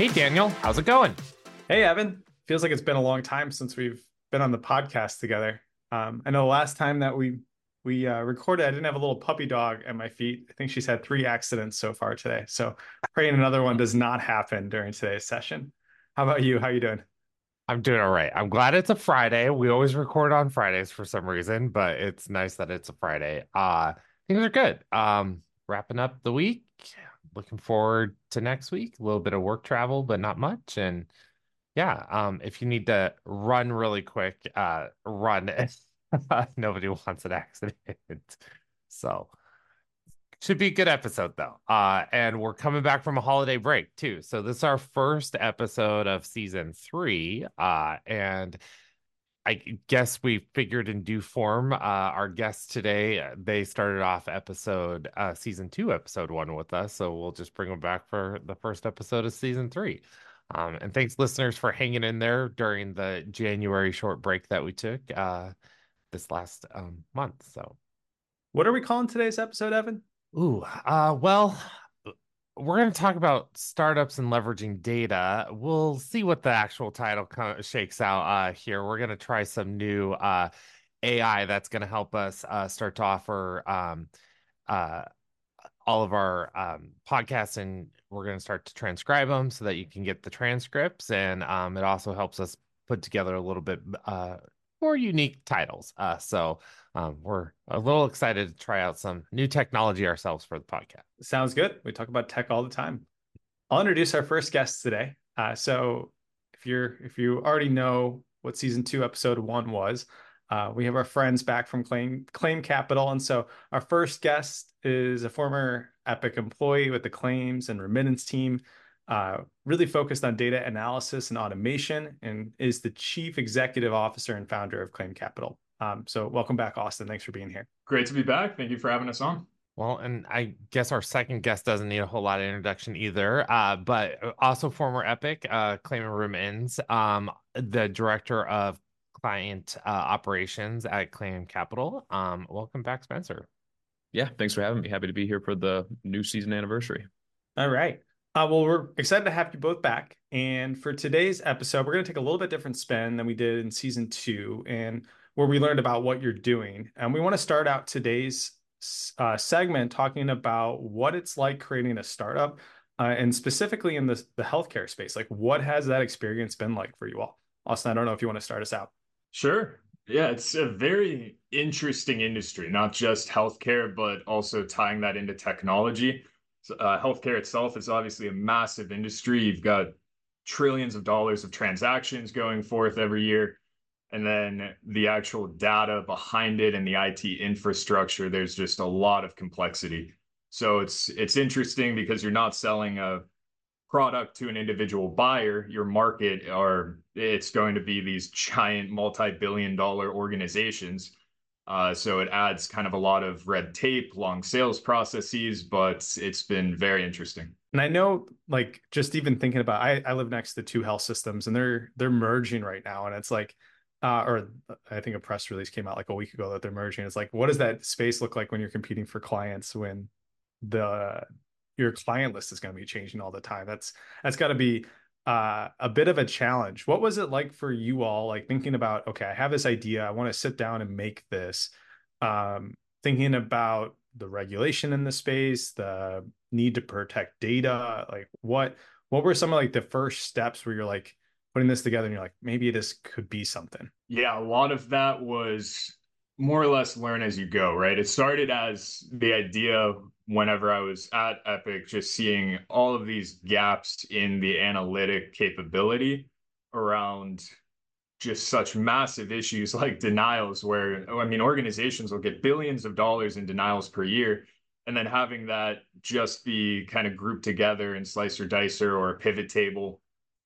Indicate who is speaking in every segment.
Speaker 1: Hey, Daniel, how's it going?
Speaker 2: Hey, Evan. Feels like it's been a long time since we've been on the podcast together. Um, I know the last time that we we uh, recorded, I didn't have a little puppy dog at my feet. I think she's had three accidents so far today. So praying another one does not happen during today's session. How about you? How you doing?
Speaker 1: I'm doing all right. I'm glad it's a Friday. We always record on Fridays for some reason, but it's nice that it's a Friday. Uh, things are good. Um, wrapping up the week looking forward to next week. A little bit of work travel, but not much. And yeah, um, if you need to run really quick, uh, run. Nobody wants an accident. So should be a good episode though. Uh, and we're coming back from a holiday break too. So this is our first episode of season three. Uh, and I guess we figured in due form. Uh, our guests today, uh, they started off episode uh, season two, episode one with us, so we'll just bring them back for the first episode of season three. Um, and thanks, listeners, for hanging in there during the January short break that we took uh, this last um, month. So,
Speaker 2: what are we calling today's episode, Evan?
Speaker 1: Ooh, uh, well, we're going to talk about startups and leveraging data. We'll see what the actual title kind of shakes out uh, here. We're going to try some new uh, AI that's going to help us uh, start to offer um, uh, all of our um, podcasts, and we're going to start to transcribe them so that you can get the transcripts. And um, it also helps us put together a little bit uh, more unique titles. Uh, so um, we're a little excited to try out some new technology ourselves for the podcast.
Speaker 2: Sounds good. We talk about tech all the time. I'll introduce our first guest today. Uh, so if you're if you already know what season two episode one was, uh, we have our friends back from Claim Claim Capital, and so our first guest is a former Epic employee with the claims and remittance team. Uh, really focused on data analysis and automation, and is the chief executive officer and founder of Claim Capital. Um, so welcome back, Austin. Thanks for being here.
Speaker 3: Great to be back. Thank you for having us on.
Speaker 1: Well, and I guess our second guest doesn't need a whole lot of introduction either, uh, but also former Epic, uh, Claim and Remittance, um, the director of client uh, operations at Claim Capital. Um, welcome back, Spencer.
Speaker 4: Yeah, thanks for having me. Happy to be here for the new season anniversary.
Speaker 2: All right. Uh, well, we're excited to have you both back. And for today's episode, we're going to take a little bit different spin than we did in season two. And where we learned about what you're doing. And we want to start out today's uh, segment talking about what it's like creating a startup uh, and specifically in the, the healthcare space. Like, what has that experience been like for you all? Austin, I don't know if you want to start us out.
Speaker 3: Sure. Yeah, it's a very interesting industry, not just healthcare, but also tying that into technology. Uh, healthcare itself is obviously a massive industry. You've got trillions of dollars of transactions going forth every year and then the actual data behind it and the IT infrastructure, there's just a lot of complexity. So it's it's interesting because you're not selling a product to an individual buyer. Your market are it's going to be these giant multi-billion dollar organizations. Uh, so it adds kind of a lot of red tape, long sales processes, but it's been very interesting.
Speaker 2: And I know, like, just even thinking about, I, I live next to two health systems, and they're they're merging right now, and it's like uh, or I think a press release came out like a week ago that they're merging. It's like, what does that space look like when you're competing for clients when the your client list is going to be changing all the time? That's that's got to be uh, a bit of a challenge. What was it like for you all? Like thinking about, okay, I have this idea, I want to sit down and make this. Um, thinking about the regulation in the space, the need to protect data. Like what what were some of like the first steps where you're like putting this together and you're like, maybe this could be something?
Speaker 3: Yeah, a lot of that was more or less learn as you go, right? It started as the idea whenever I was at Epic, just seeing all of these gaps in the analytic capability around just such massive issues like denials, where I mean, organizations will get billions of dollars in denials per year. And then having that just be kind of grouped together in slicer dicer or a pivot table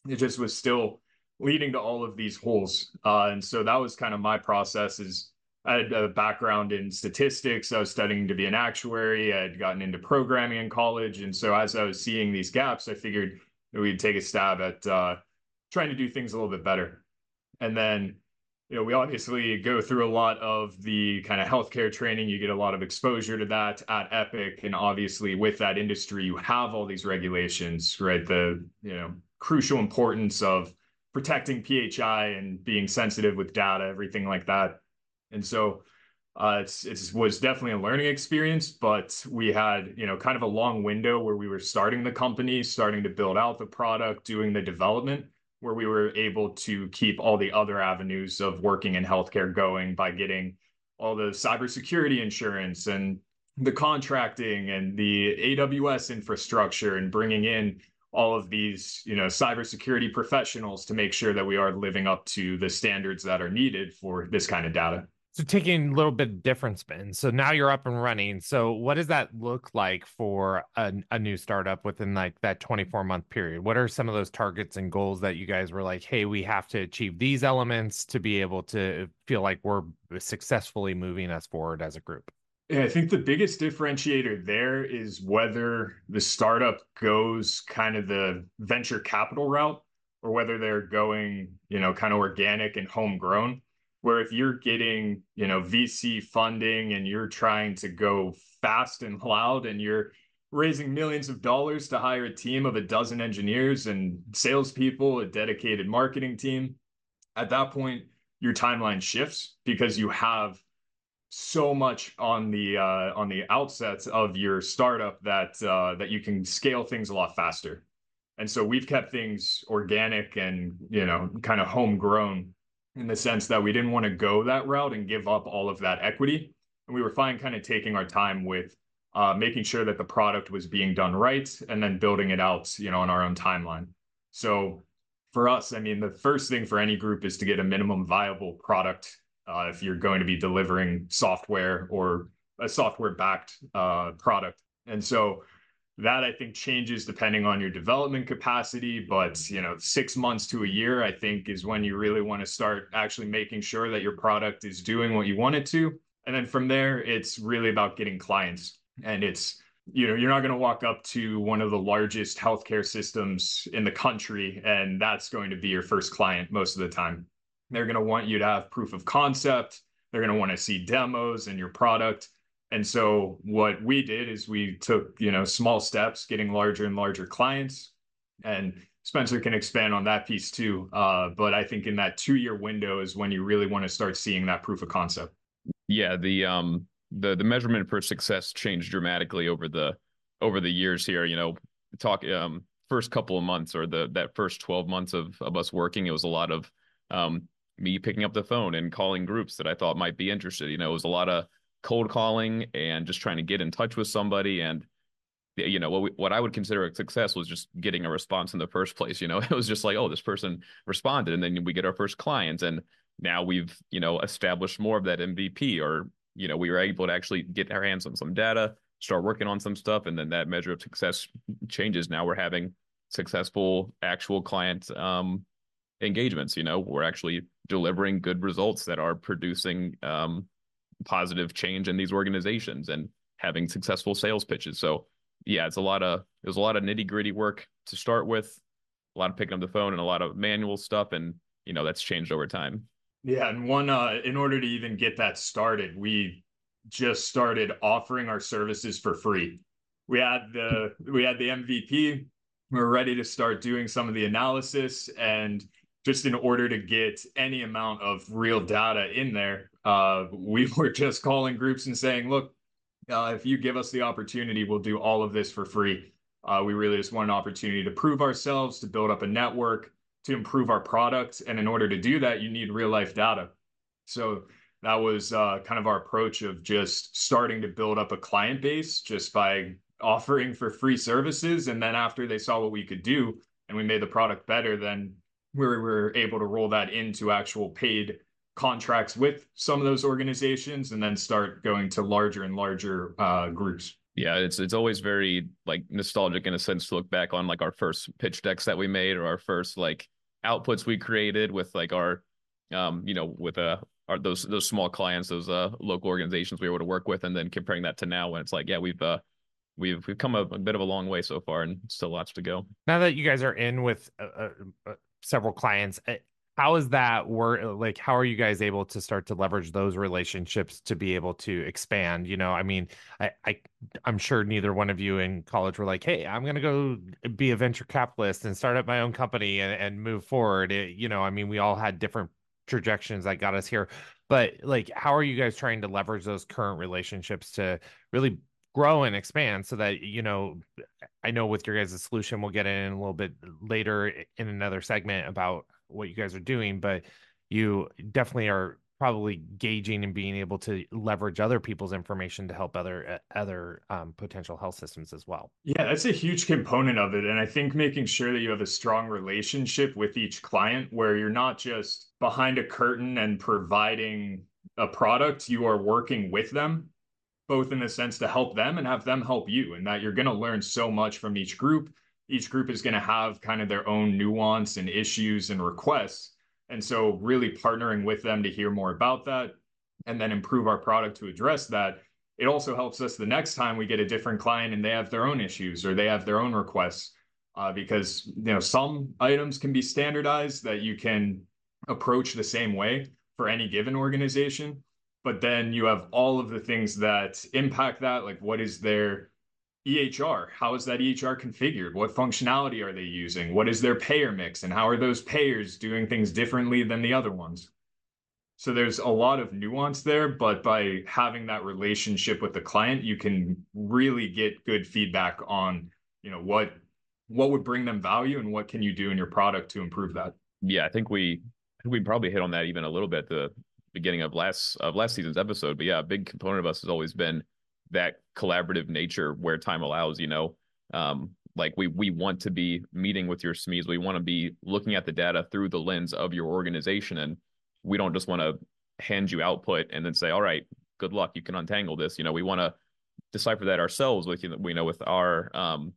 Speaker 3: it just was still leading to all of these holes. Uh, and so that was kind of my process is I had a background in statistics. I was studying to be an actuary. I had gotten into programming in college. And so as I was seeing these gaps, I figured we'd take a stab at uh, trying to do things a little bit better. And then, you know, we obviously go through a lot of the kind of healthcare training. You get a lot of exposure to that at Epic. And obviously with that industry, you have all these regulations, right? The, you know, crucial importance of protecting PHI and being sensitive with data, everything like that. And so uh, it's it was definitely a learning experience, but we had you know kind of a long window where we were starting the company, starting to build out the product, doing the development, where we were able to keep all the other avenues of working in healthcare going by getting all the cybersecurity insurance and the contracting and the AWS infrastructure and bringing in all of these, you know, cybersecurity professionals to make sure that we are living up to the standards that are needed for this kind of data.
Speaker 1: So taking a little bit of different spin. So now you're up and running. So what does that look like for a, a new startup within like that 24 month period? What are some of those targets and goals that you guys were like, hey, we have to achieve these elements to be able to feel like we're successfully moving us forward as a group?
Speaker 3: Yeah, I think the biggest differentiator there is whether the startup goes kind of the venture capital route or whether they're going, you know, kind of organic and homegrown. Where if you're getting, you know, VC funding and you're trying to go fast and loud and you're raising millions of dollars to hire a team of a dozen engineers and salespeople, a dedicated marketing team, at that point, your timeline shifts because you have so much on the uh, on the outset of your startup that uh, that you can scale things a lot faster. And so we've kept things organic and you know kind of homegrown in the sense that we didn't want to go that route and give up all of that equity. And we were fine kind of taking our time with uh, making sure that the product was being done right and then building it out, you know, on our own timeline. So for us, I mean, the first thing for any group is to get a minimum viable product uh, if you're going to be delivering software or a software backed uh, product. And so that I think changes depending on your development capacity, but mm-hmm. you know, six months to a year, I think is when you really want to start actually making sure that your product is doing what you want it to. And then from there, it's really about getting clients. And it's, you know, you're not going to walk up to one of the largest healthcare systems in the country, and that's going to be your first client most of the time. They're going to want you to have proof of concept. They're going to want to see demos and your product. And so what we did is we took, you know, small steps, getting larger and larger clients. And Spencer can expand on that piece too. Uh, but I think in that two year window is when you really want to start seeing that proof of concept.
Speaker 4: Yeah, the um the the measurement for success changed dramatically over the over the years here. You know, talk um first couple of months or the that first 12 months of of us working, it was a lot of um me picking up the phone and calling groups that I thought might be interested. You know, it was a lot of cold calling and just trying to get in touch with somebody and you know what we, what I would consider a success was just getting a response in the first place. You know, it was just like, oh, this person responded, and then we get our first clients, and now we've you know established more of that MVP, or you know we were able to actually get our hands on some data, start working on some stuff, and then that measure of success changes. Now we're having successful actual client um, engagements. You know, we're actually delivering good results that are producing um, positive change in these organizations and having successful sales pitches. So yeah, it's a lot of there's a lot of nitty gritty work to start with, a lot of picking up the phone and a lot of manual stuff, and you know that's changed over time.
Speaker 3: Yeah, and one uh, in order to even get that started, we just started offering our services for free. We had the we had the MVP. We we're ready to start doing some of the analysis and just in order to get any amount of real data in there, uh, we were just calling groups and saying, look, uh, if you give us the opportunity, we'll do all of this for free. Uh, we really just want an opportunity to prove ourselves, to build up a network, to improve our products. And in order to do that, you need real life data. So that was uh, kind of our approach of just starting to build up a client base just by offering for free services. And then after they saw what we could do and we made the product better, then we were able to roll that into actual paid contracts with some of those organizations and then start going to larger and larger uh, groups
Speaker 4: yeah it's it's always very like nostalgic in a sense to look back on like our first pitch decks that we made or our first like outputs we created with like our um you know with uh our those those small clients those uh local organizations we were able to work with and then comparing that to now when it's like yeah we've uh we've we've come a, a bit of a long way so far and still lots to go
Speaker 1: now that you guys are in with uh, uh, uh several clients. Eh, how is that work like how are you guys able to start to leverage those relationships to be able to expand you know? I mean i, I i'm sure neither one of you in college were like hey i'm going to go be a venture capitalist and start up my own company and, and move forward. It, you know i mean we all had different trajectories that got us here but like how are you guys trying to leverage those current relationships to really grow and expand so that you know i know with your guys' solution we'll get in a little bit later in another segment about what you guys are doing but you definitely are probably gauging and being able to leverage other people's information to help other other um, potential health systems as well
Speaker 3: yeah that's a huge component of it and i think making sure that you have a strong relationship with each client where you're not just behind a curtain and providing a product you are working with them both in the sense to help them and have them help you, and that you're going to learn so much from each group. Each group is going to have kind of their own nuance and issues and requests. And so, really partnering with them to hear more about that and then improve our product to address that. It also helps us the next time we get a different client and they have their own issues or they have their own requests. Uh, because you know some items can be standardized that you can approach the same way for any given organization but then you have all of the things that impact that like what is their EHR? How is that EHR configured? What functionality are they using? What is their payer mix? And how are those payers doing things differently than the other ones? So there's a lot of nuance there, but by having that relationship with the client, you can really get good feedback on, you know, what what would bring them value and what can you do in your product to improve that.
Speaker 4: Yeah, I think we we probably hit on that even a little bit the beginning of last of last season's episode. But yeah, a big component of us has always been that collaborative nature where time allows. You know, um, like we we want to be meeting with your SMEs. We want to be looking at the data through the lens of your organization, and we don't just want to hand you output and then say, "All right, good luck. You can untangle this." You know, we want to decipher that ourselves with you know, we know with our um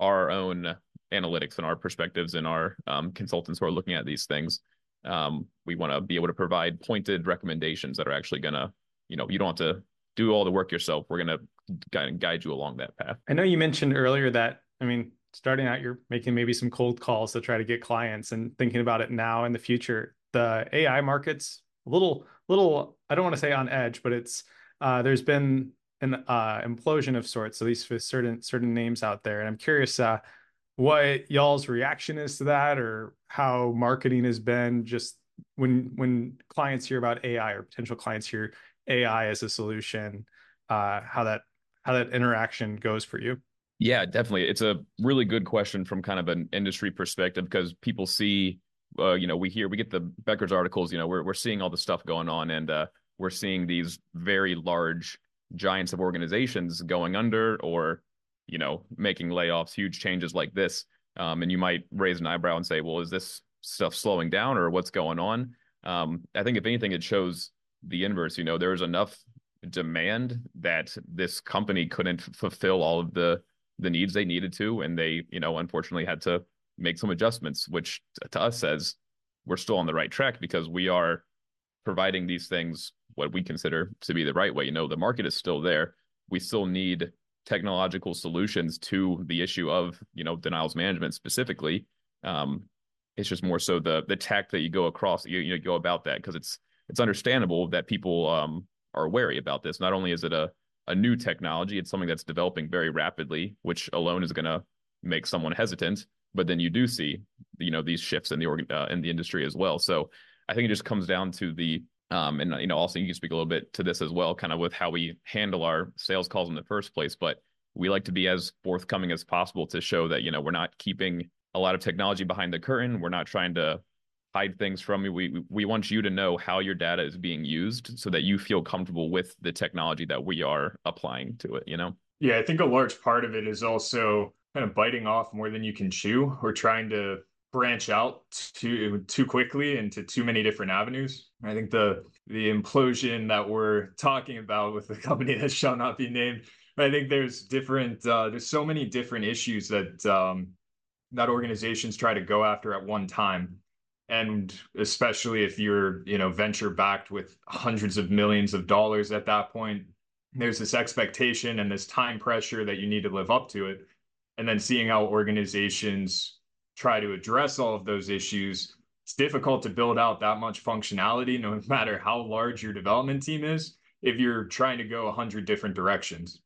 Speaker 4: our own analytics and our perspectives and our um, consultants who are looking at these things um, we want to be able to provide pointed recommendations that are actually going to, you know, you don't have to do all the work yourself. We're going to guide you along that path.
Speaker 2: I know you mentioned earlier that, I mean, starting out, you're making maybe some cold calls to try to get clients and thinking about it now in the future. The AI market's a little, little, I don't want to say on edge, but it's, uh, there's been an uh, implosion of sorts, at least for certain certain names out there. And I'm curious, uh, what y'all's reaction is to that or how marketing has been just when when clients hear about AI or potential clients hear AI as a solution, uh, how that how that interaction goes for you.
Speaker 4: Yeah, definitely. It's a really good question from kind of an industry perspective because people see, uh, you know, we hear we get the Becker's articles. You know, we're we're seeing all the stuff going on, and uh, we're seeing these very large giants of organizations going under or you know, making layoffs, huge changes like this. Um, and you might raise an eyebrow and say, well, is this stuff slowing down or what's going on? Um, I think if anything, it shows the inverse. You know, there was enough demand that this company couldn't fulfill all of the the needs they needed to, and they, you know, unfortunately had to make some adjustments, which to us says we're still on the right track because we are providing these things what we consider to be the right way. You know, the market is still there. We still need technological solutions to the issue of you know denials management specifically um it's just more so the the tech that you go across you, you go about that because it's it's understandable that people um are wary about this not only is it a a new technology it's something that's developing very rapidly which alone is going to make someone hesitant but then you do see you know these shifts in the organ uh, in the industry as well so i think it just comes down to the um, and you know, also you can speak a little bit to this as well, kind of with how we handle our sales calls in the first place. But we like to be as forthcoming as possible to show that you know we're not keeping a lot of technology behind the curtain. We're not trying to hide things from you. We we want you to know how your data is being used so that you feel comfortable with the technology that we are applying to it. You know.
Speaker 3: Yeah, I think a large part of it is also kind of biting off more than you can chew or trying to branch out too too quickly into too many different avenues. I think the the implosion that we're talking about with the company that shall not be named. I think there's different uh, there's so many different issues that um, that organizations try to go after at one time, and especially if you're you know venture backed with hundreds of millions of dollars at that point, there's this expectation and this time pressure that you need to live up to it, and then seeing how organizations try to address all of those issues it's difficult to build out that much functionality, no matter how large your development team is, if you're trying to go 100 different directions,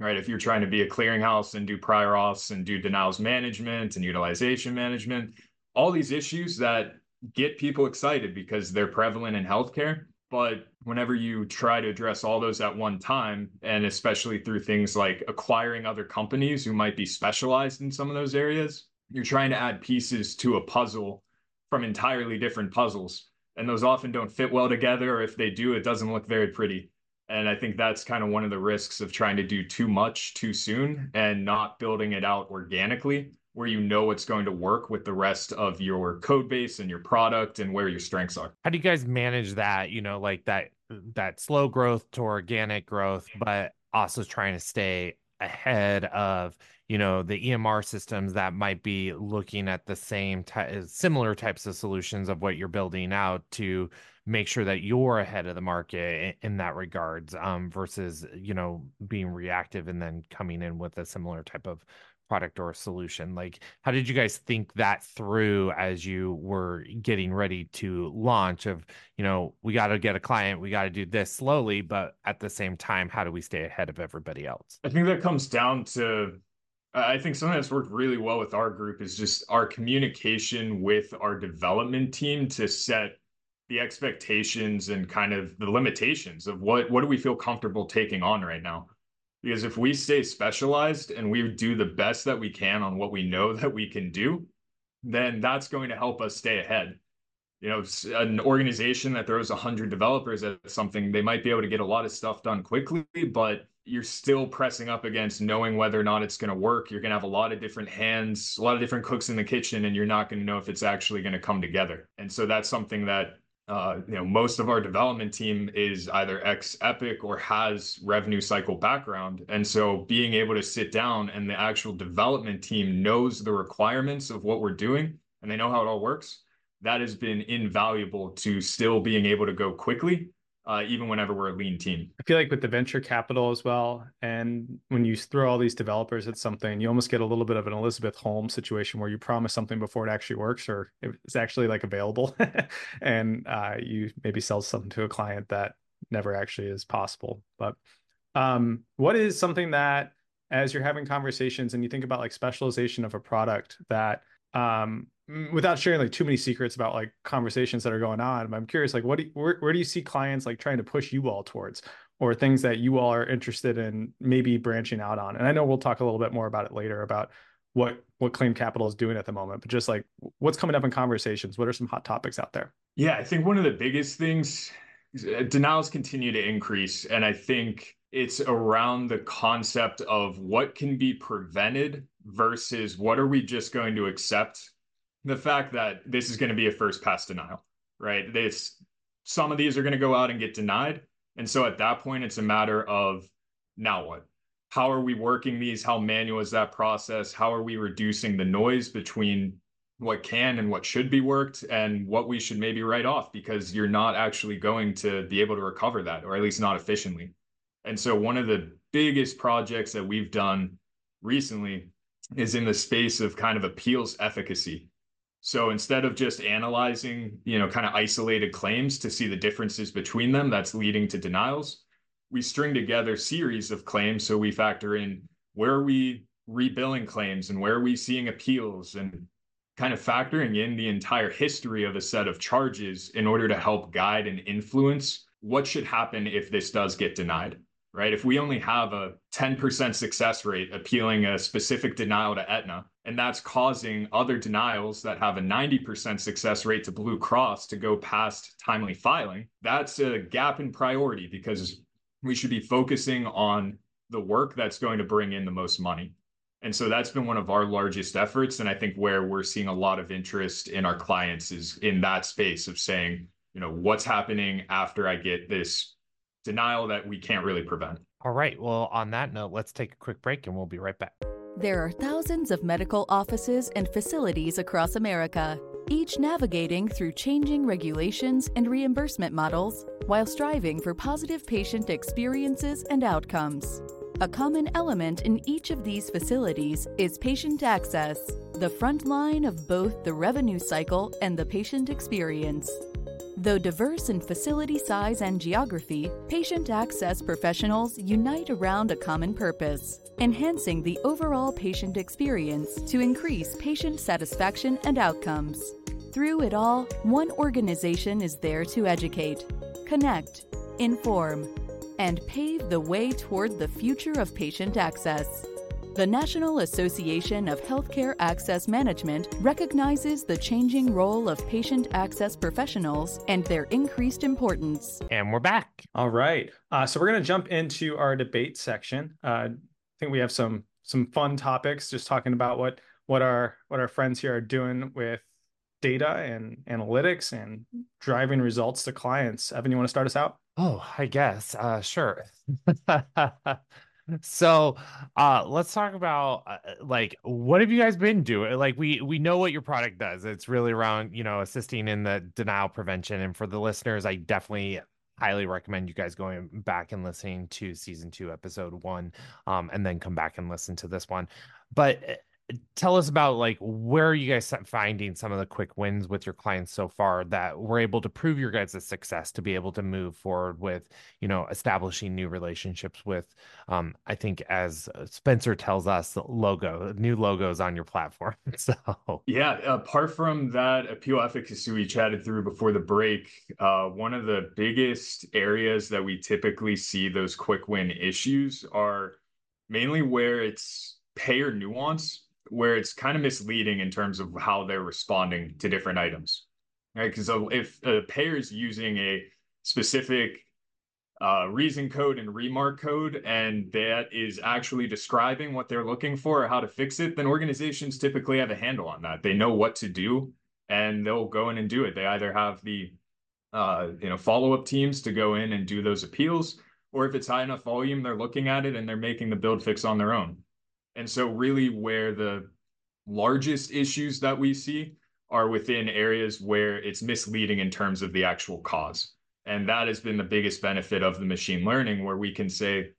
Speaker 3: right? If you're trying to be a clearinghouse and do prior auths and do denials management and utilization management, all these issues that get people excited because they're prevalent in healthcare. But whenever you try to address all those at one time, and especially through things like acquiring other companies who might be specialized in some of those areas, you're trying to add pieces to a puzzle from entirely different puzzles. And those often don't fit well together, or if they do, it doesn't look very pretty. And I think that's kind of one of the risks of trying to do too much too soon and not building it out organically, where you know it's going to work with the rest of your code base and your product and where your strengths are.
Speaker 1: How do you guys manage that? You know, like that that slow growth to organic growth, but also trying to stay ahead of you know the EMR systems that might be looking at the same ty- similar types of solutions of what you're building out to make sure that you're ahead of the market in, in that regards um, versus you know being reactive and then coming in with a similar type of product or solution like how did you guys think that through as you were getting ready to launch of you know we got to get a client we got to do this slowly but at the same time how do we stay ahead of everybody else?
Speaker 3: I think that comes down to i think something that's worked really well with our group is just our communication with our development team to set the expectations and kind of the limitations of what what do we feel comfortable taking on right now because if we stay specialized and we do the best that we can on what we know that we can do, then that's going to help us stay ahead. You know, an organization that throws 100 developers at something, they might be able to get a lot of stuff done quickly, but you're still pressing up against knowing whether or not it's going to work. You're going to have a lot of different hands, a lot of different cooks in the kitchen, and you're not going to know if it's actually going to come together. And so that's something that Uh, you know, most of our development team is either ex Epic or has revenue cycle background. And so being able to sit down and the actual development team knows the requirements of what we're doing and they know how it all works, that has been invaluable to still being able to go quickly uh, even whenever we're a lean team.
Speaker 2: I feel like with the venture capital as well, and when you throw all these developers at something, you almost get a little bit of an Elizabeth Holmes situation where you promise something before it actually works or it's actually like available, and uh, you maybe sell something to a client that never actually is possible. But um, what is something that, as you're having conversations and you think about like specialization of a product that um, without sharing like too many secrets about like conversations that are going on i'm curious like what do you, where, where do you see clients like trying to push you all towards or things that you all are interested in maybe branching out on? And i know we'll talk a little bit more about it later about what what claim capital is doing at the moment but just like what's coming up in conversations? What are some hot topics out there?
Speaker 3: Yeah i think one of the biggest things uh, denials continue to increase and i think it's around the concept of what can be prevented versus what are we just going to accept the fact that this is going to be a first pass denial, right? This some of these are going to go out and get denied. And so at that point, it's a matter of now what? How are we working these? How manual is that process? How are we reducing the noise between what can and what should be worked and what we should maybe write off because you're not actually going to be able to recover that, or at least not efficiently. And so one of the biggest projects that we've done recently is in the space of kind of appeals efficacy so instead of just analyzing, you know, kind of isolated claims to see the differences between them that's leading to denials, we string together series of claims. So we factor in where are we rebilling claims and where are we seeing appeals and kind of factoring in the entire history of a set of charges in order to help guide and influence what should happen if this does get denied right? If we only have a 10% success rate appealing a specific denial to Aetna, and that's causing other denials that have a 90% success rate to Blue Cross to go past timely filing, that's a gap in priority because we should be focusing on the work that's going to bring in the most money. And so that's been one of our largest efforts. And I think where we're seeing a lot of interest in our clients is in that space of saying, you know, what's happening after I get this denial that we can't really prevent.
Speaker 1: All right. Well, on that note, let's take a quick break and we'll be right back.
Speaker 5: There are thousands of medical offices and facilities across America, each navigating through changing regulations and reimbursement models while striving for positive patient experiences and outcomes. A common element in each of these facilities is patient access, the front line of both the revenue cycle and the patient experience. Though diverse in facility size and geography, patient access professionals unite around a common purpose enhancing the overall patient experience to increase patient satisfaction and outcomes. Through it all, one organization is there to educate, connect, inform, and pave the way toward the future of patient access. The National Association of Healthcare Access Management recognizes the changing role of patient access professionals and their increased importance.
Speaker 1: And we're back.
Speaker 2: All right. Uh, so we're going to jump into our debate section. Uh, I think we have some some fun topics, just talking about what what our what our friends here are doing with data and analytics and driving results to clients. Evan, you want to start us out?
Speaker 1: Oh, I guess. Uh, sure. so uh let's talk about uh, like what have you guys been doing? Like we we know what your product does. It's really around you know assisting in the denial prevention and for the listeners i definitely highly recommend you guys going back and listening to season two episode one um and then come back and listen to this one. But uh, tell us about like where are you guys finding some of the quick wins with your clients so far that were able to prove your guys' a success to be able to move forward with you know establishing new relationships with um i think as uh, spencer tells us logo new logos on your platform so.
Speaker 3: Yeah apart from that appeal efficacy we chatted through before the break uh, one of the biggest areas that we typically see those quick win issues are mainly where it's payer nuance where it's kind of misleading in terms of how they're responding to different items, right? Because if a payer is using a specific uh, reason code and remark code, and that is actually describing what they're looking for or how to fix it, then organizations typically have a handle on that. They know what to do, and they'll go in and do it. They either have the uh, you know follow up teams to go in and do those appeals, or if it's high enough volume, they're looking at it and they're making the build fix on their own. And so, really, where the largest issues that we see are within areas where it's misleading in terms of the actual cause. And that has been the biggest benefit of the machine learning, where we can say,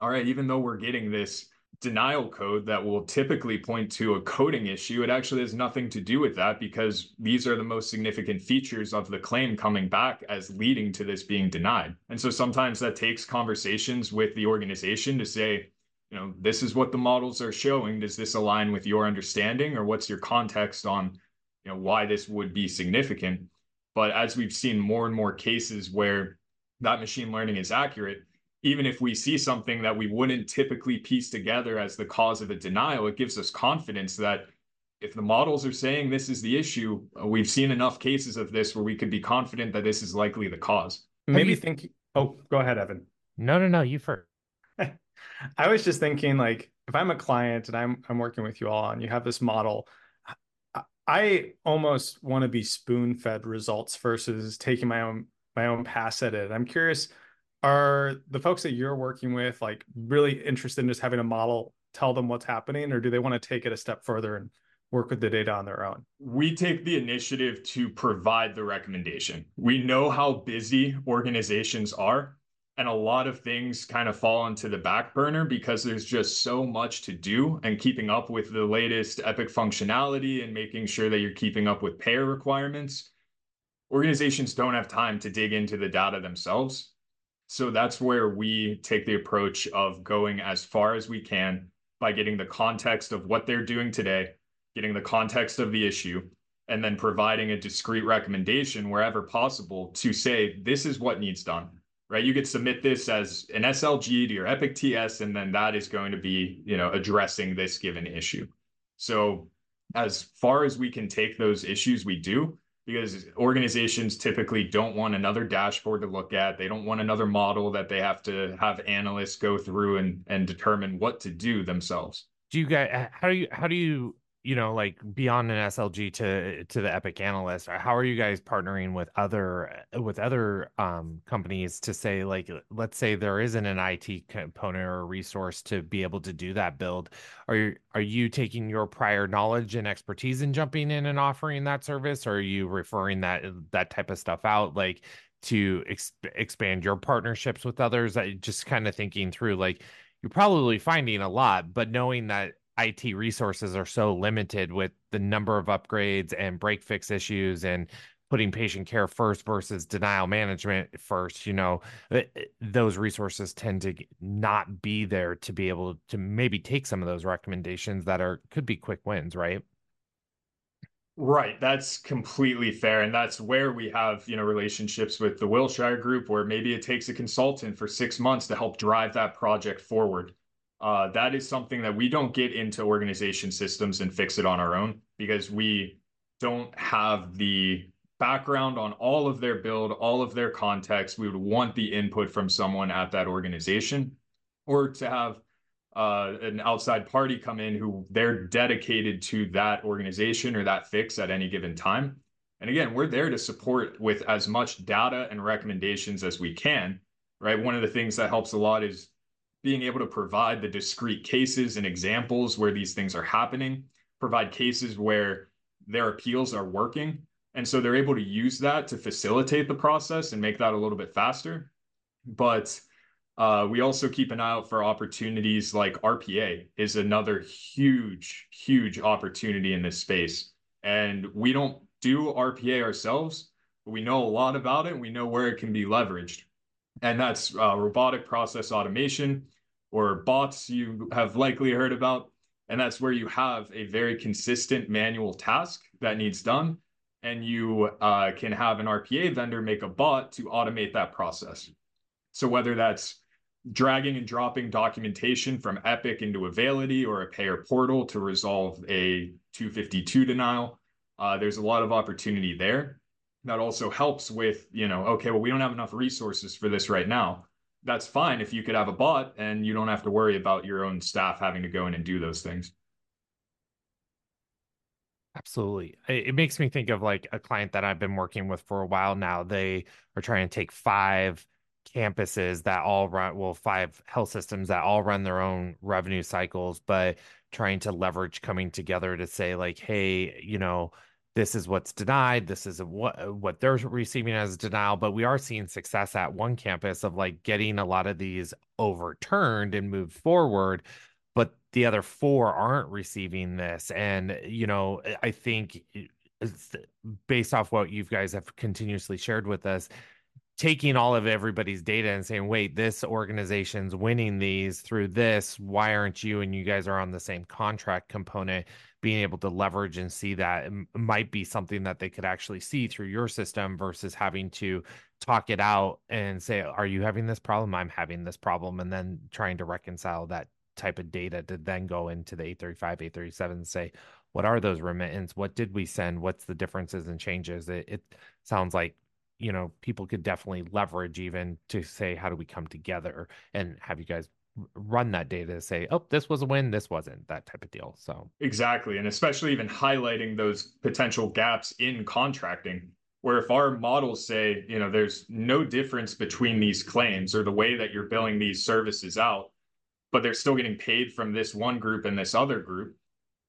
Speaker 3: all right, even though we're getting this denial code that will typically point to a coding issue, it actually has nothing to do with that because these are the most significant features of the claim coming back as leading to this being denied. And so sometimes that takes conversations with the organization to say, you know this is what the models are showing. Does this align with your understanding or what's your context on you know why this would be significant? But as we've seen more and more cases where that machine learning is accurate even if we see something that we wouldn't typically piece together as the cause of a denial it gives us confidence that if the models are saying this is the issue uh, we've seen enough cases of this where we could be confident that this is likely the cause.
Speaker 2: Maybe think oh go ahead evan.
Speaker 1: No no no you first
Speaker 2: I was just thinking, like, if I'm a client and I'm I'm working with you all and you have this model, I almost want to be spoon fed results versus taking my own my own pass at it. I'm curious, are the folks that you're working with like really interested in just having a model tell them what's happening, or do they want to take it a step further and work with the data on their own?
Speaker 3: We take the initiative to provide the recommendation. We know how busy organizations are and a lot of things kind of fall into the back burner because there's just so much to do and keeping up with the latest epic functionality and making sure that you're keeping up with payer requirements. Organizations don't have time to dig into the data themselves. So that's where we take the approach of going as far as we can by getting the context of what they're doing today getting the context of the issue and then providing a discrete recommendation wherever possible to say this is what needs done right? You could submit this as an SLG to your Epic TS, and then that is going to be, you know, addressing this given issue. So as far as we can take those issues, we do because organizations typically don't want another dashboard to look at. They don't want another model that they have to have analysts go through and and determine what to do themselves.
Speaker 1: Do you guys how do you how do you you know like beyond an slg to to the epic analyst how are you guys partnering with other with other um companies to say like let's say there isn't an it component or resource to be able to do that build. Are you are you taking your prior knowledge and expertise and jumping in and offering that service or are you referring that that type of stuff out like to exp- expand your partnerships with others? I just kind of thinking through like you're probably finding a lot, but knowing that IT resources are so limited with the number of upgrades and break fix issues and putting patient care first versus denial management first, you know, eh, eh, those resources tend to not be there to be able to maybe take some of those recommendations that are could be quick wins, right?
Speaker 3: Right, that's completely fair. And that's where we have, you know, relationships with the Wilshire group where maybe it takes a consultant for six months to help drive that project forward. Uh, that is something that we don't get into organization systems and fix it on our own because we don't have the background on all of their build, all of their context. We would want the input from someone at that organization or to have uh, an outside party come in who they're dedicated to that organization or that fix at any given time. And again, we're there to support with as much data and recommendations as we can, right? One of the things that helps a lot is being able to provide the discrete cases and examples where these things are happening, provide cases where their appeals are working and so they're able to use that to facilitate the process and make that a little bit faster. But uh, we also keep an eye out for opportunities like RPA is another huge, huge opportunity in this space. And we don't do RPA ourselves, but we know a lot about it. we know where it can be leveraged. And that's uh, robotic process automation or bots you have likely heard about. And that's where you have a very consistent manual task that needs done and you uh, can have an RPA vendor make a bot to automate that process. So whether that's dragging and dropping documentation from Epic into Availity or a payer portal to resolve a 252 denial, uh, there's a lot of opportunity there. That also helps with, you know, okay, well, we don't have enough resources for this right now. That's fine if you could have a bot and you don't have to worry about your own staff having to go in and do those things.
Speaker 1: Absolutely. It, makes me think of like a client that I've been working with for a while now. They are trying to take five campuses that all run, well, five health systems that all run their own revenue cycles, but trying to leverage coming together to say, like, hey, you know, this is what's denied this is what uh, what they're receiving as denial but we are seeing success at one campus of like getting a lot of these overturned and moved forward but the other four aren't receiving this. And, you know, I think eh, based off what you guys have continuously shared with us, taking all of everybody's data and saying, wait, this organization's winning these through this. Why aren't you? And you guys are on the same contract component. Being able to leverage and see that might be something that they could actually see through your system versus having to talk it out and say, Are you having this problem? I'm having this problem. And then trying to reconcile that type of data to then go into the 835, 837 and say, what are those remittance? What did we send? What's the differences and changes? It, it sounds like, you know, people could definitely leverage even to say, how do we come together and have you guys run that data to say, oh, this was a win, this wasn't, that type of deal. So,
Speaker 3: exactly. And especially even highlighting those potential gaps in contracting, where if our models say, you know, there's no difference between these claims or the way that you're billing these services out, but they're still getting paid from this one group and this other group,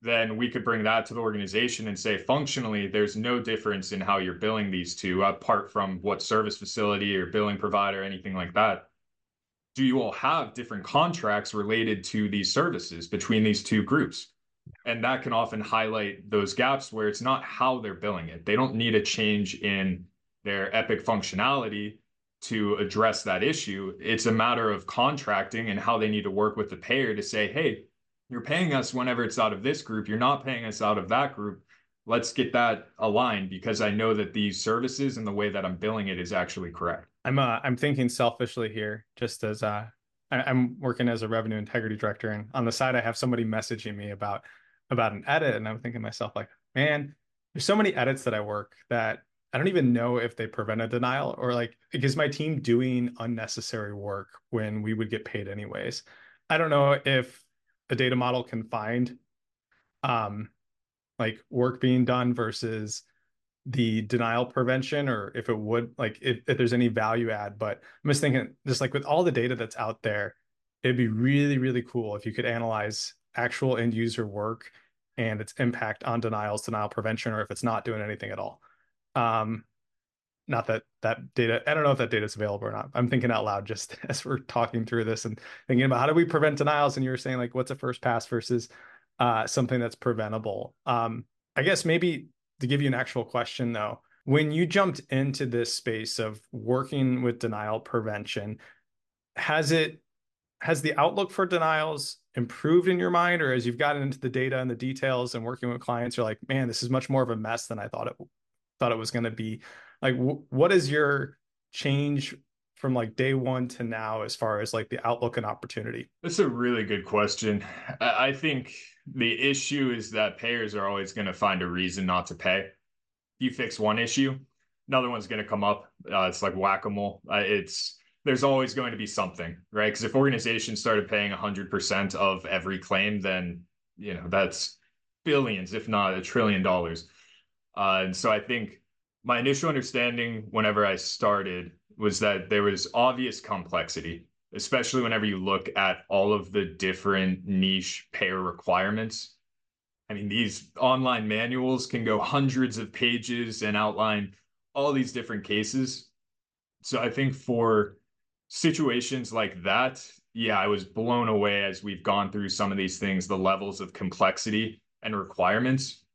Speaker 3: then we could bring that to the organization and say functionally there's no difference in how you're billing these two apart from what service facility or billing provider anything like that. Do you all have different contracts related to these services between these two groups? And that can often highlight those gaps where it's not how they're billing it. They don't need a change in their epic functionality to address that issue. It's a matter of contracting and how they need to work with the payer to say, hey, you're paying us whenever it's out of this group, you're not paying us out of that group. Let's get that aligned because I know that these services and the way that I'm billing it is actually correct.
Speaker 2: I'm uh, I'm thinking selfishly here, just as uh, I, am working as a revenue integrity director, and on the side I have somebody messaging me about about an edit, and I'm thinking to myself like, man, there's so many edits that I work that I don't even know if they prevent a denial or like is my team doing unnecessary work when we would get paid anyways. I don't know if a data model can find um like work being done versus the denial prevention or if it would like if, if there's any value add. But i'm just thinking just like with all the data that's out there it'd be really really cool if you could analyze actual end user work and its impact on denials denial prevention or if it's not doing anything at all. Um, not that that data i don't know if that data is available or not. I'm thinking out loud just as we're talking through this and thinking about how do we prevent denials? And you were saying like what's a first pass versus uh, something that's preventable? Um, i guess maybe to give you an actual question though when you jumped into this space of working with denial prevention has it has the outlook for denials improved in your mind? Or as you've gotten into the data and the details and working with clients you're like man this is much more of a mess than i thought it thought it was going to be like w- what is your change from like day one to now as far as like the outlook and opportunity?
Speaker 3: That's a really good question. I think the issue is that payers are always going to find a reason not to pay. You fix one issue another one's going to come up uh, it's like whack-a-mole. Uh, it's there's always going to be something right? Because if organizations started paying 100% of every claim then you know that's billions if not a trillion dollars. Uh, and so i think my initial understanding whenever I started was that there was obvious complexity, especially whenever you look at all of the different niche payer requirements. I mean, these online manuals can go hundreds of pages and outline all these different cases. So I think for situations like that, yeah, I was blown away as we've gone through some of these things, the levels of complexity and requirements.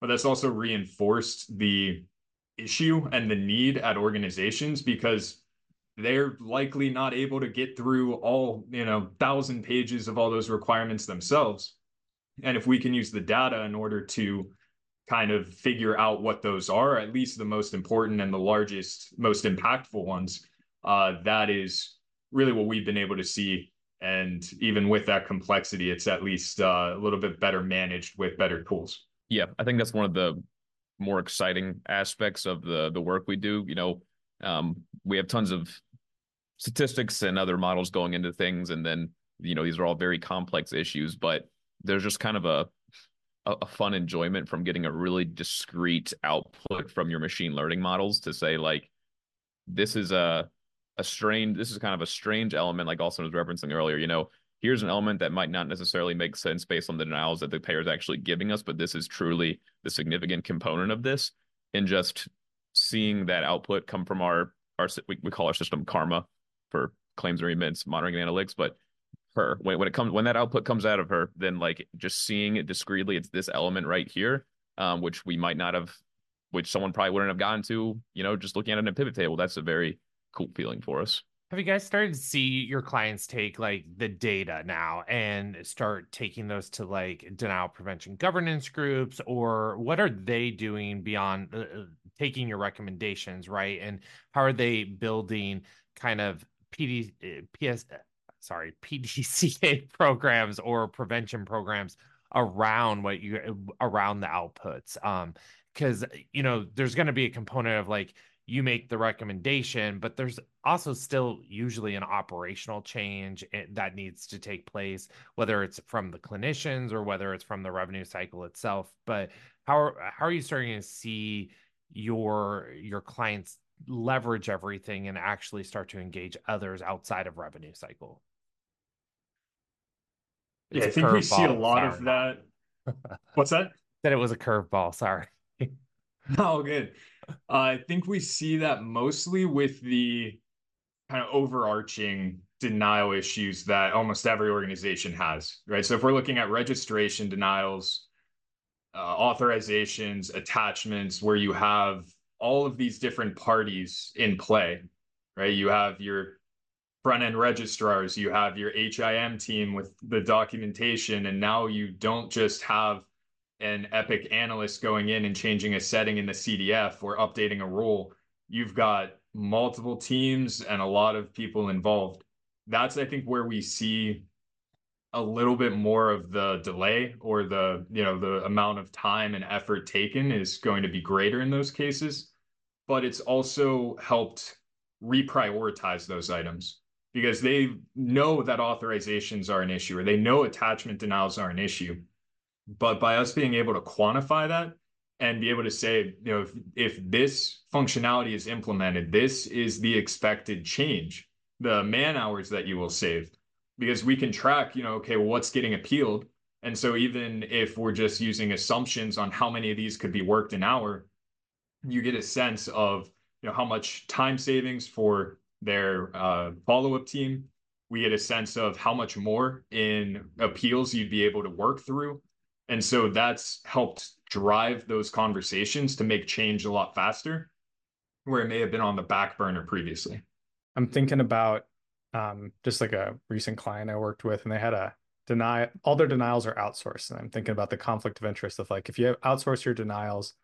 Speaker 3: But that's also reinforced the issue and the need at organizations because they're likely not able to get through all you know thousand pages of all those requirements themselves. And if we can use the data in order to kind of figure out what those are at least the most important and the largest most impactful ones uh, that is really what we've been able to see. And even with that complexity it's at least uh, a little bit better managed with better tools.
Speaker 4: Yeah i think that's one of the more exciting aspects of the the work we do. You know, um, we have tons of statistics and other models going into things, and then you know these are all very complex issues, but there's just kind of a a, fun enjoyment from getting a really discrete output from your machine learning models to say like this is a a strange this is kind of a strange element like Austin was referencing earlier you know here's an element that might not necessarily make sense based on the denials that the payer is actually giving us, but this is truly the significant component of this. And just seeing that output come from our our we, we call our system CARMA for claims and remittances monitoring and analytics, but her when, when it comes when that output comes out of her, then like just seeing it discreetly, it's this element right here, um, which we might not have, which someone probably wouldn't have gotten to, you know, just looking at it in a pivot table. That's a very cool feeling for us.
Speaker 1: Have you guys started to see your clients take like the data now and start taking those to like denial prevention governance groups, or what are they doing beyond uh, uh taking your recommendations, right? And how are they building kind of PD, PS, uh, sorry, PDCA programs or prevention programs around what you uh, around the outputs? Um, because you know there's going to be a component of like you make the recommendation, but there's also still usually an operational change eh, that needs to take place, whether it's from the clinicians or whether it's from the revenue cycle itself. But how are, how are you starting to see your your clients leverage everything and actually start to engage others outside of revenue cycle?
Speaker 3: It's yeah, I think we see a lot sorry. of that. What's that?
Speaker 1: That it was a curveball. Sorry.
Speaker 3: oh, good. I think we see that mostly with the kind of overarching denial issues that almost every organization has, right? So if we're looking at registration denials, uh, authorizations, attachments, where you have all of these different parties in play, right? You have your front end registrars, you have your HIM team with the documentation, and now you don't just have an Epic analyst going in and changing a setting in the CDF or updating a rule, you've got multiple teams and a lot of people involved. That's, I think, where we see a little bit more of the delay or the you know the amount of time and effort taken is going to be greater in those cases but it's also helped reprioritize those items because they know that authorizations are an issue or they know attachment denials are an issue but by us being able to quantify that and be able to say, you know, if, if this functionality is implemented, this is the expected change, the man hours that you will save, because we can track, you know, okay, well, what's getting appealed. And so even if we're just using assumptions on how many of these could be worked an hour, you get a sense of, you know how much time savings for their uh, follow-up team. We get a sense of how much more in appeals you'd be able to work through and so that's helped drive those conversations to make change a lot faster where it may have been on the back burner previously.
Speaker 2: I'm thinking about um, just like a recent client i worked with and they had a deny all their denials are outsourced and i'm thinking about the conflict of interest of like if you outsource your denials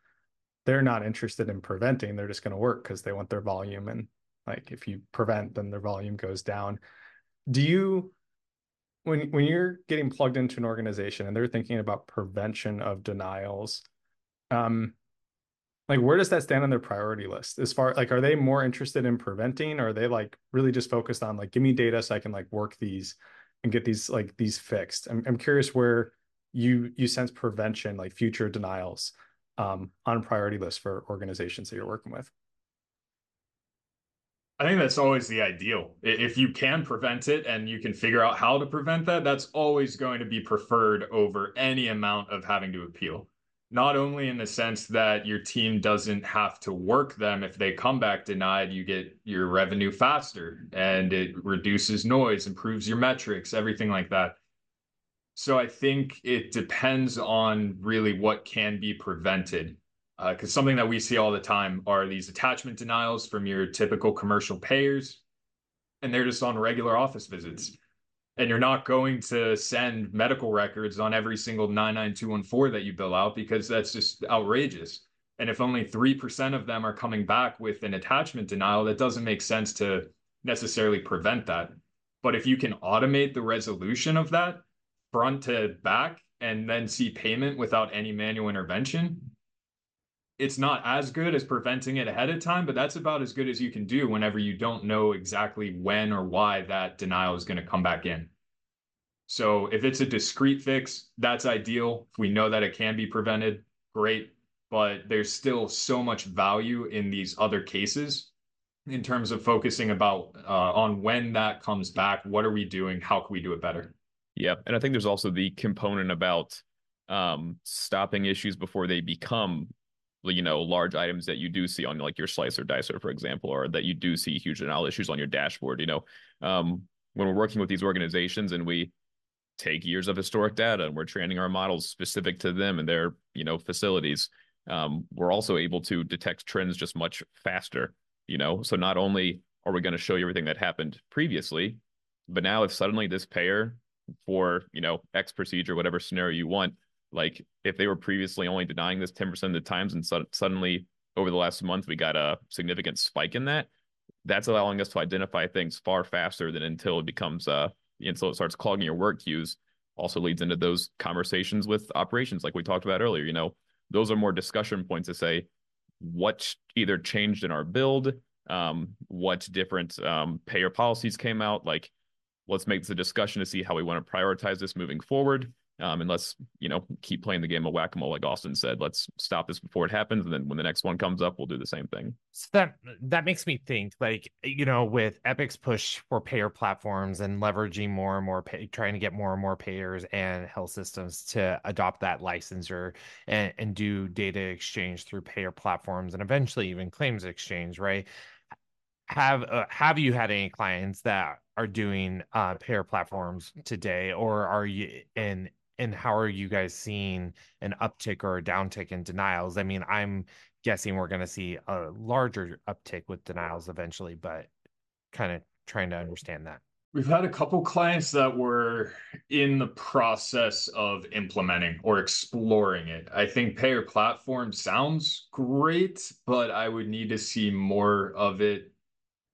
Speaker 2: they're not interested in preventing they're just going to work because they want their volume and like if you prevent then their volume goes down. Do you when when you're getting plugged into an organization and they're thinking about prevention of denials um like where does that stand on their priority list? As far like are they more interested in preventing or are they like really just focused on like give me data so i can like work these and get these like these fixed? I'm, I'm curious where you you sense prevention like future denials um, on priority list for organizations that you're working with
Speaker 3: I think that's always the ideal. If you can prevent it and you can figure out how to prevent that, that's always going to be preferred over any amount of having to appeal. Not only in the sense that your team doesn't have to work them if they come back denied, you get your revenue faster and it reduces noise, improves your metrics, everything like that. So I think it depends on really what can be prevented because uh, something that we see all the time are these attachment denials from your typical commercial payers, and they're just on regular office visits. And you're not going to send medical records on every single 99214 that you bill out because that's just outrageous. And if only 3% of them are coming back with an attachment denial, that doesn't make sense to necessarily prevent that. But if you can automate the resolution of that front to back and then see payment without any manual intervention, it's not as good as preventing it ahead of time, but that's about as good as you can do whenever you don't know exactly when or why that denial is going to come back in. So if it's a discrete fix, that's ideal. If we know that it can be prevented, great. But there's still so much value in these other cases in terms of focusing about uh, on when that comes back. What are we doing? How can we do it better?
Speaker 4: Yeah, and I think there's also the component about um, stopping issues before they become you know large items that you do see on like your SlicerDicer for example or that you do see huge denial issues on your dashboard you know? Um, when we're working with these organizations and we take years of historic data and we're training our models specific to them and their you know facilities um, we're also able to detect trends just much faster you know? So not only are we going to show you everything that happened previously but now if suddenly this payer for you know x procedure whatever scenario you want like if they were previously only denying this 10% of the times and suddenly over the last month we got a significant spike in that, that's allowing us to identify things far faster than until it becomes uh until it starts clogging your work queues. Also leads into those conversations with operations like we talked about earlier. You know, those are more discussion points to say what either changed in our build, um, what different um, payer policies came out. Like, let's make this a discussion to see how we want to prioritize this moving forward. Um, and let's, you know, keep playing the game of whack-a-mole, like Austin said. Let's stop this before it happens, and then when the next one comes up, we'll do the same thing.
Speaker 1: So that that makes me think, like, you know, with Epic's push for payer platforms and leveraging more and more, pay, trying to get more and more payers and health systems to adopt that licensure and, and do data exchange through payer platforms and eventually even claims exchange, right? Have uh, have you had any clients that are doing uh, payer platforms today, or are you in and how are you guys seeing an uptick or a downtick in denials? I mean, I'm guessing we're going to see a larger uptick with denials eventually, but kind of trying to understand that.
Speaker 3: We've had a couple clients that were in the process of implementing or exploring it. I think payer platform sounds great, but I would need to see more of it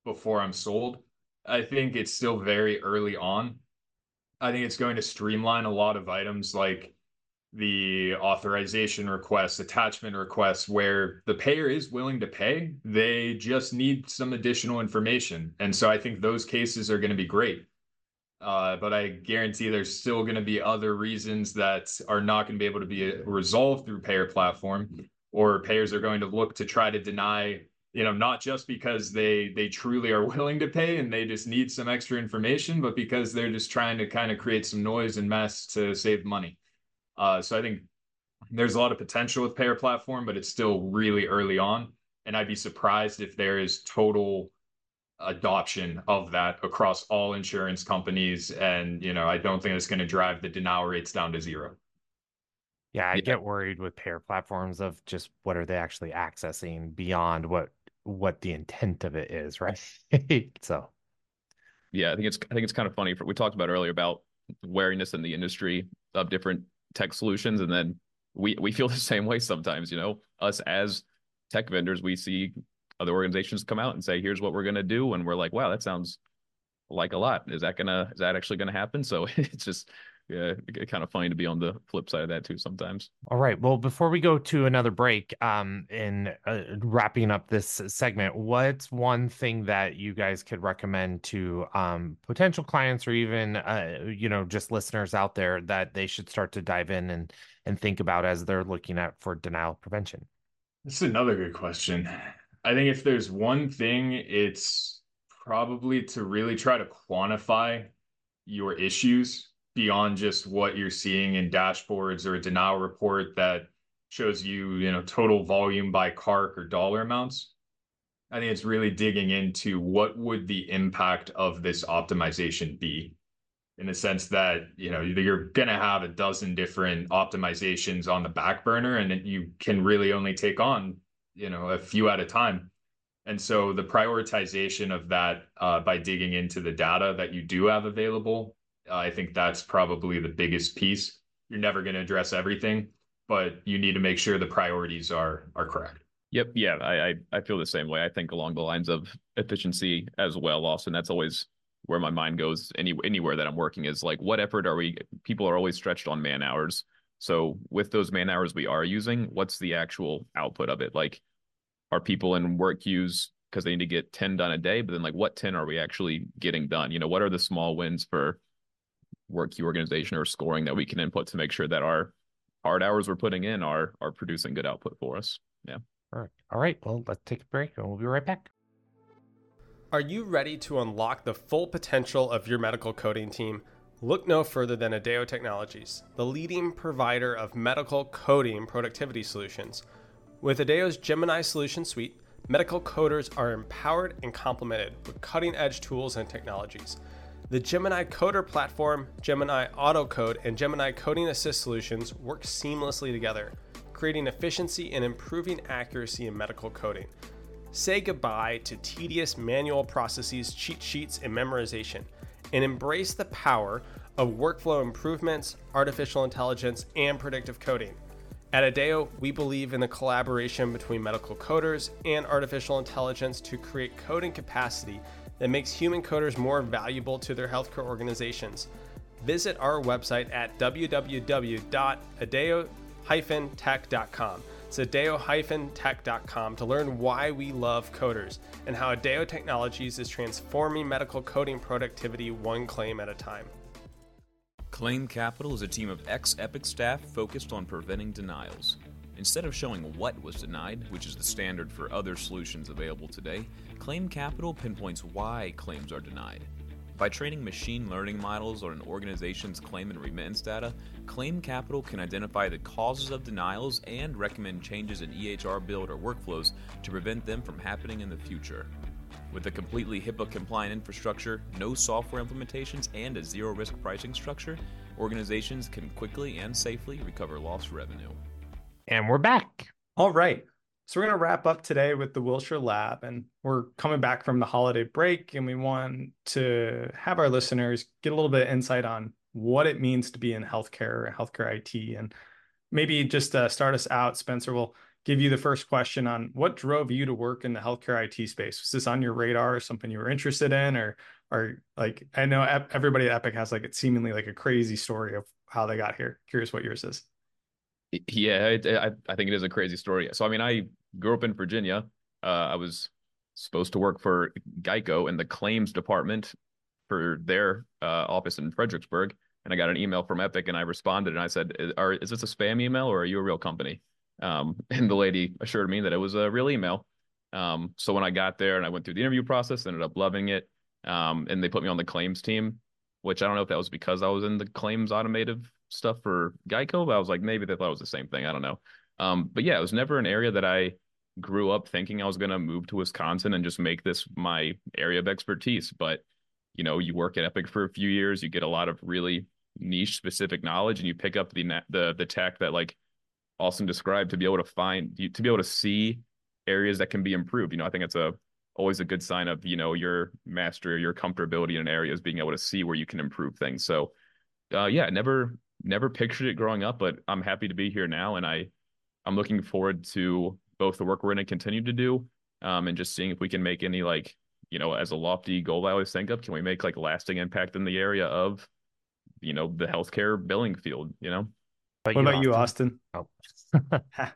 Speaker 3: before I'm sold. I think it's still very early on. I think it's going to streamline a lot of items like the authorization requests, attachment requests, where the payer is willing to pay. They just need some additional information. And so I think those cases are going to be great. Uh, but I guarantee there's still going to be other reasons that are not going to be able to be resolved through payer platform, or payers are going to look to try to deny you know not just because they they truly are willing to pay and they just need some extra information but because they're just trying to kind of create some noise and mess to save money uh, so i think there's a lot of potential with payer platform but it's still really early on And I'd be surprised if there is total adoption of that across all insurance companies. And, you know, I don't think it's going to drive the denial rates down to zero.
Speaker 1: Yeah, I
Speaker 4: Yeah.
Speaker 1: get worried with payer platforms of just what are they actually accessing beyond what what the intent of it is, right? so
Speaker 4: yeah, I think it's I think it's kind of funny. For, we talked about earlier about wariness in the industry of different tech solutions, and then we we feel the same way sometimes. You know, us as tech vendors, we see other organizations come out and say, "Here's what we're gonna do," and we're like, "Wow, that sounds like a lot. Is that gonna is that actually gonna happen?" So it's just yeah, it's kind of funny to be on the flip side of that too sometimes.
Speaker 1: All right. Well, before we go to another break, um, in uh, wrapping up this segment, what's one thing that you guys could recommend to um, potential clients or even uh, you know just listeners out there that they should start to dive in and and think about as they're looking at for denial prevention?
Speaker 3: This is another good question. I think if there's one thing, it's probably to really try to quantify your issues beyond just what you're seeing in dashboards or a denial report that shows you, you know, total volume by CARC or dollar amounts. I think it's really digging into what would the impact of this optimization be in the sense that, you know, you're going to have a dozen different optimizations on the back burner and you can really only take on, you know, a few at a time. And so the prioritization of that uh, by digging into the data that you do have available Uh, I think that's probably the biggest piece. You're never going to address everything, but you need to make sure the priorities are are correct.
Speaker 4: Yep. Yeah. I, I, I feel the same way. I think along the lines of efficiency as well, Austin. That's always where my mind goes any anywhere that I'm working is like what effort are we people are always stretched on man hours. So with those man hours we are using, what's the actual output of it? Like are people in work queues because they need to get 10 done a day, but then like what 10 are we actually getting done? You know, what are the small wins for work queue organization or scoring that we can input to make sure that our hard hours we're putting in are are producing good output for us. Yeah.
Speaker 1: All right. All right. Well, let's take a break and we'll be right back.
Speaker 6: Are you ready to unlock the full potential of your medical coding team? Look no further than Adeo Technologies, the leading provider of medical coding productivity solutions. With Adeo's Gemini Solution Suite, medical coders are empowered and complemented with cutting edge tools and technologies. The Gemini Coder platform, Gemini Autocode, and Gemini Coding Assist solutions work seamlessly together, creating efficiency and improving accuracy in medical coding. Say goodbye to tedious manual processes, cheat sheets, and memorization, and embrace the power of workflow improvements, artificial intelligence, and predictive coding. At Adeo, we believe in the collaboration between medical coders and artificial intelligence to create coding capacity that makes human coders more valuable to their healthcare organizations. Visit our website at www.adeo-tech.com. It's adeo-tech.com to learn why we love coders and how Adeo Technologies is transforming medical coding productivity one claim at a time.
Speaker 7: Claim Capital is a team of ex Epic staff focused on preventing denials. Instead of showing what was denied, which is the standard for other solutions available today, Claim Capital pinpoints why claims are denied. By training machine learning models on an organization's claim and remittance data, Claim Capital can identify the causes of denials and recommend changes in EHR build or workflows to prevent them from happening in the future. With a completely HIPAA compliant infrastructure, no software implementations, and a zero risk pricing structure, organizations can quickly and safely recover lost revenue.
Speaker 1: And we're back.
Speaker 2: All right. So we're going to wrap up today with the Wilshire Lab, and we're coming back from the holiday break, and we want to have our listeners get a little bit of insight on what it means to be in healthcare, healthcare IT, and maybe just uh, start us out. Spencer will give you the first question on what drove you to work in the healthcare IT space. Was this on your radar, or something you were interested in, or or like I know everybody at Epic has like it's seemingly like a crazy story of how they got here. Curious what yours is.
Speaker 4: Yeah, I, I think it is a crazy story. So, I mean, I grew up in Virginia. Uh, I was supposed to work for Geico in the claims department for their uh, office in Fredericksburg. And I got an email from Epic and I responded and I said, are, Is this a spam email or are you a real company? Um, and the lady assured me that it was a real email. Um, so when I got there and I went through the interview process, ended up loving it. Um, and they put me on the claims team, which I don't know if that was because I was in the claims automative stuff for Geico, but I was like, maybe they thought it was the same thing. I don't know. Um, but yeah, it was never an area that I grew up thinking I was going to move to Wisconsin and just make this my area of expertise. But, you know, you work at Epic for a few years, you get a lot of really niche specific knowledge and you pick up the the the tech that like Austin described to be able to find to be able to see areas that can be improved. You know, I think it's a always a good sign of you know your mastery, or your comfortability in an area is being able to see where you can improve things. So, uh, yeah, never never pictured it growing up, but I'm happy to be here now, and I I'm looking forward to both the work we're going to continue to do, um, and just seeing if we can make any like you know as a lofty goal I always think of, can we make like lasting impact in the area of you know the healthcare billing field? You know.
Speaker 2: What about you, Austin? Oh.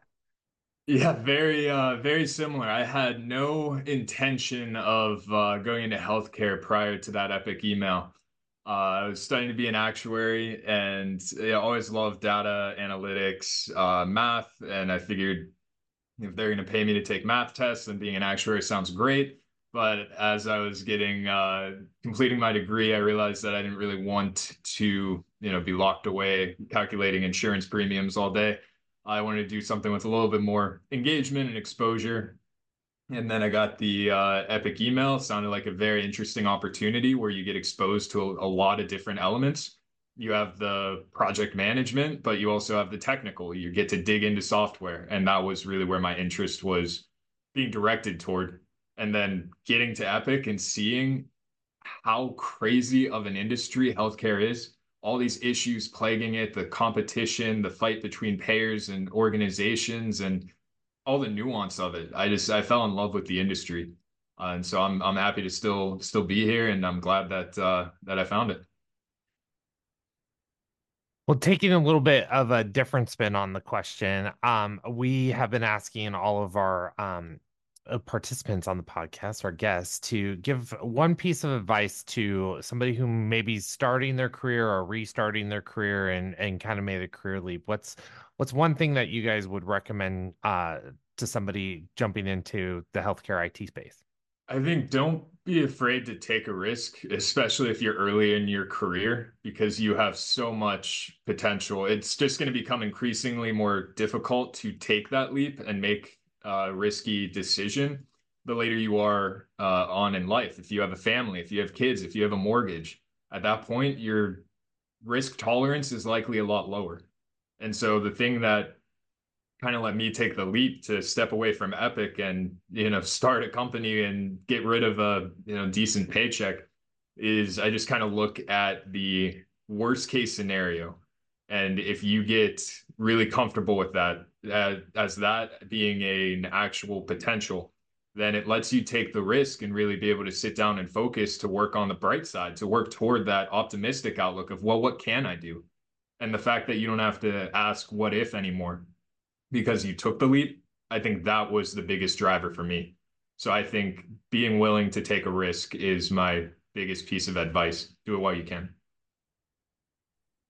Speaker 3: Yeah, very, uh, very similar. I had no intention of uh, going into healthcare prior to that Epic email. Uh, I was studying to be an actuary, and I always loved data analytics, uh, math, and I figured if they're going to pay me to take math tests, then being an actuary sounds great. But as I was getting uh, completing my degree, I realized that I didn't really want to, you know, be locked away calculating insurance premiums all day. I wanted to do something with a little bit more engagement and exposure. And then I got the uh, Epic email. It sounded like a very interesting opportunity where you get exposed to a, a lot of different elements. You have the project management, but you also have the technical. You get to dig into software. And that was really where my interest was being directed toward. And then getting to Epic and seeing how crazy of an industry healthcare is all these issues plaguing it the competition the fight between payers and organizations and all the nuance of it. I just i fell in love with the industry uh, and so i'm i'm happy to still still be here and i'm glad that uh that i found it.
Speaker 1: Well, taking a little bit of a different spin on the question, um, we have been asking all of our um, participants on the podcast, our guests, to give one piece of advice to somebody who may be starting their career or restarting their career and and kind of made a career leap. What's what's one thing that you guys would recommend uh, to somebody jumping into the healthcare IT space?
Speaker 3: I think don't be afraid to take a risk, especially if you're early in your career, because you have so much potential. It's just going to become increasingly more difficult to take that leap and make uh, risky decision the later you are uh, on in life. If you have a family, if you have kids, if you have a mortgage, at that point, your risk tolerance is likely a lot lower. And so the thing that kind of let me take the leap to step away from Epic and you know start a company and get rid of a you know decent paycheck is I just kind of look at the worst case scenario and if you get really comfortable with that as, as that being a, an actual potential, then it lets you take the risk and really be able to sit down and focus to work on the bright side, to work toward that optimistic outlook of, well, what can I do? And the fact that you don't have to ask what if anymore because you took the leap, I think that was the biggest driver for me. So I think being willing to take a risk is my biggest piece of advice. Do it while you can.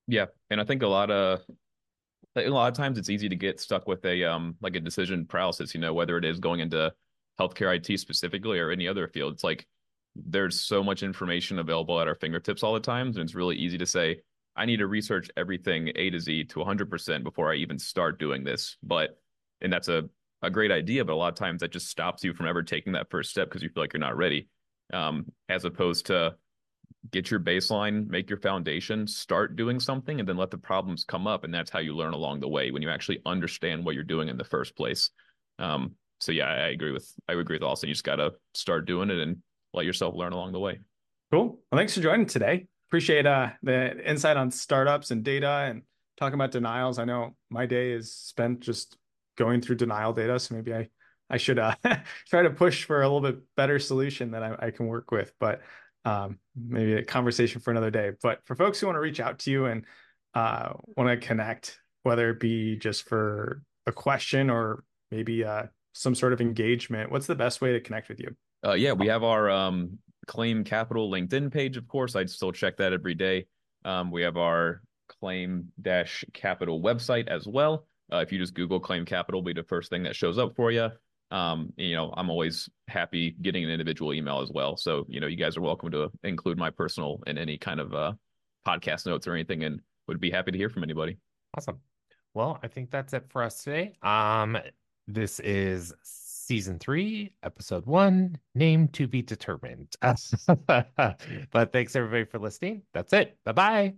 Speaker 4: Yeah, and I think a lot of a lot of times it's easy to get stuck with a um like a decision paralysis. You know, whether it is going into healthcare IT specifically or any other field. It's like there's so much information available at our fingertips all the time, and it's really easy to say I need to research everything A to Z to 100% before I even start doing this. But and that's a a great idea, but a lot of times that just stops you from ever taking that first step because you feel like you're not ready. Um, as opposed to get your baseline, make your foundation, start doing something, and then let the problems come up. And that's how you learn along the way when you actually understand what you're doing in the first place. Um, so yeah, I agree with I agree with Austin. You just gotta start doing it and let yourself learn along the way.
Speaker 2: Cool. Well, thanks for joining today. Appreciate uh, the insight on startups and data and talking about denials. I know my day is spent just going through denial data, so maybe I I should uh, try to push for a little bit better solution that I, I can work with. But um, maybe a conversation for another day. But for folks who want to reach out to you and uh, want to connect, whether it be just for a question or maybe uh, some sort of engagement, what's the best way to connect with you?
Speaker 4: Uh, yeah, we have our um, Claim Capital LinkedIn page, of course. I'd still check that every day. Um, we have our Claim Dash Capital website as well. Uh, if you just Google Claim Capital, be the first thing that shows up for you um, you know, I'm always happy getting an individual email as well. So, you know, you guys are welcome to include my personal in any kind of uh, podcast notes or anything, and would be happy to hear from anybody.
Speaker 1: Awesome. Well, I think that's it for us today. Um, this is season three, episode one, name to be determined. but thanks everybody for listening. That's it. Bye bye.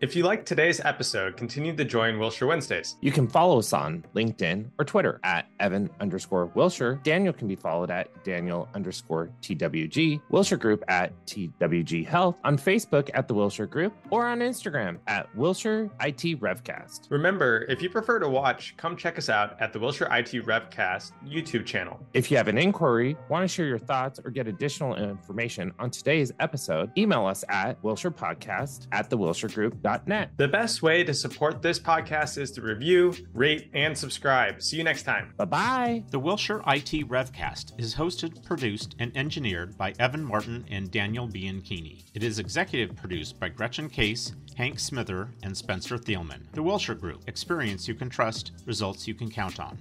Speaker 2: If you liked today's episode, continue to join Wilshire Wednesdays.
Speaker 1: You can follow us on LinkedIn or Twitter at Evan underscore Wilshire. Daniel can be followed at Daniel underscore TWG. Wilshire Group at TWG Health. On Facebook at the Wilshire Group or on Instagram at Wilshire IT Revcast.
Speaker 2: Remember, if you prefer to watch, come check us out at the Wilshire IT Revcast YouTube channel.
Speaker 1: If you have an inquiry, want to share your thoughts, or get additional information on today's episode, email us at wilshirepodcast at the Wilshire Group net.
Speaker 2: The best way to support this podcast is to review, rate, and subscribe. See you next time.
Speaker 1: Bye bye.
Speaker 8: The Wilshire IT Revcast is hosted, produced, and engineered by Evan Martin and Daniel Bianchini. It is executive produced by Gretchen Case, Hank Smither, and Spencer Thielman. The Wilshire Group. Experience you can trust, results you can count on.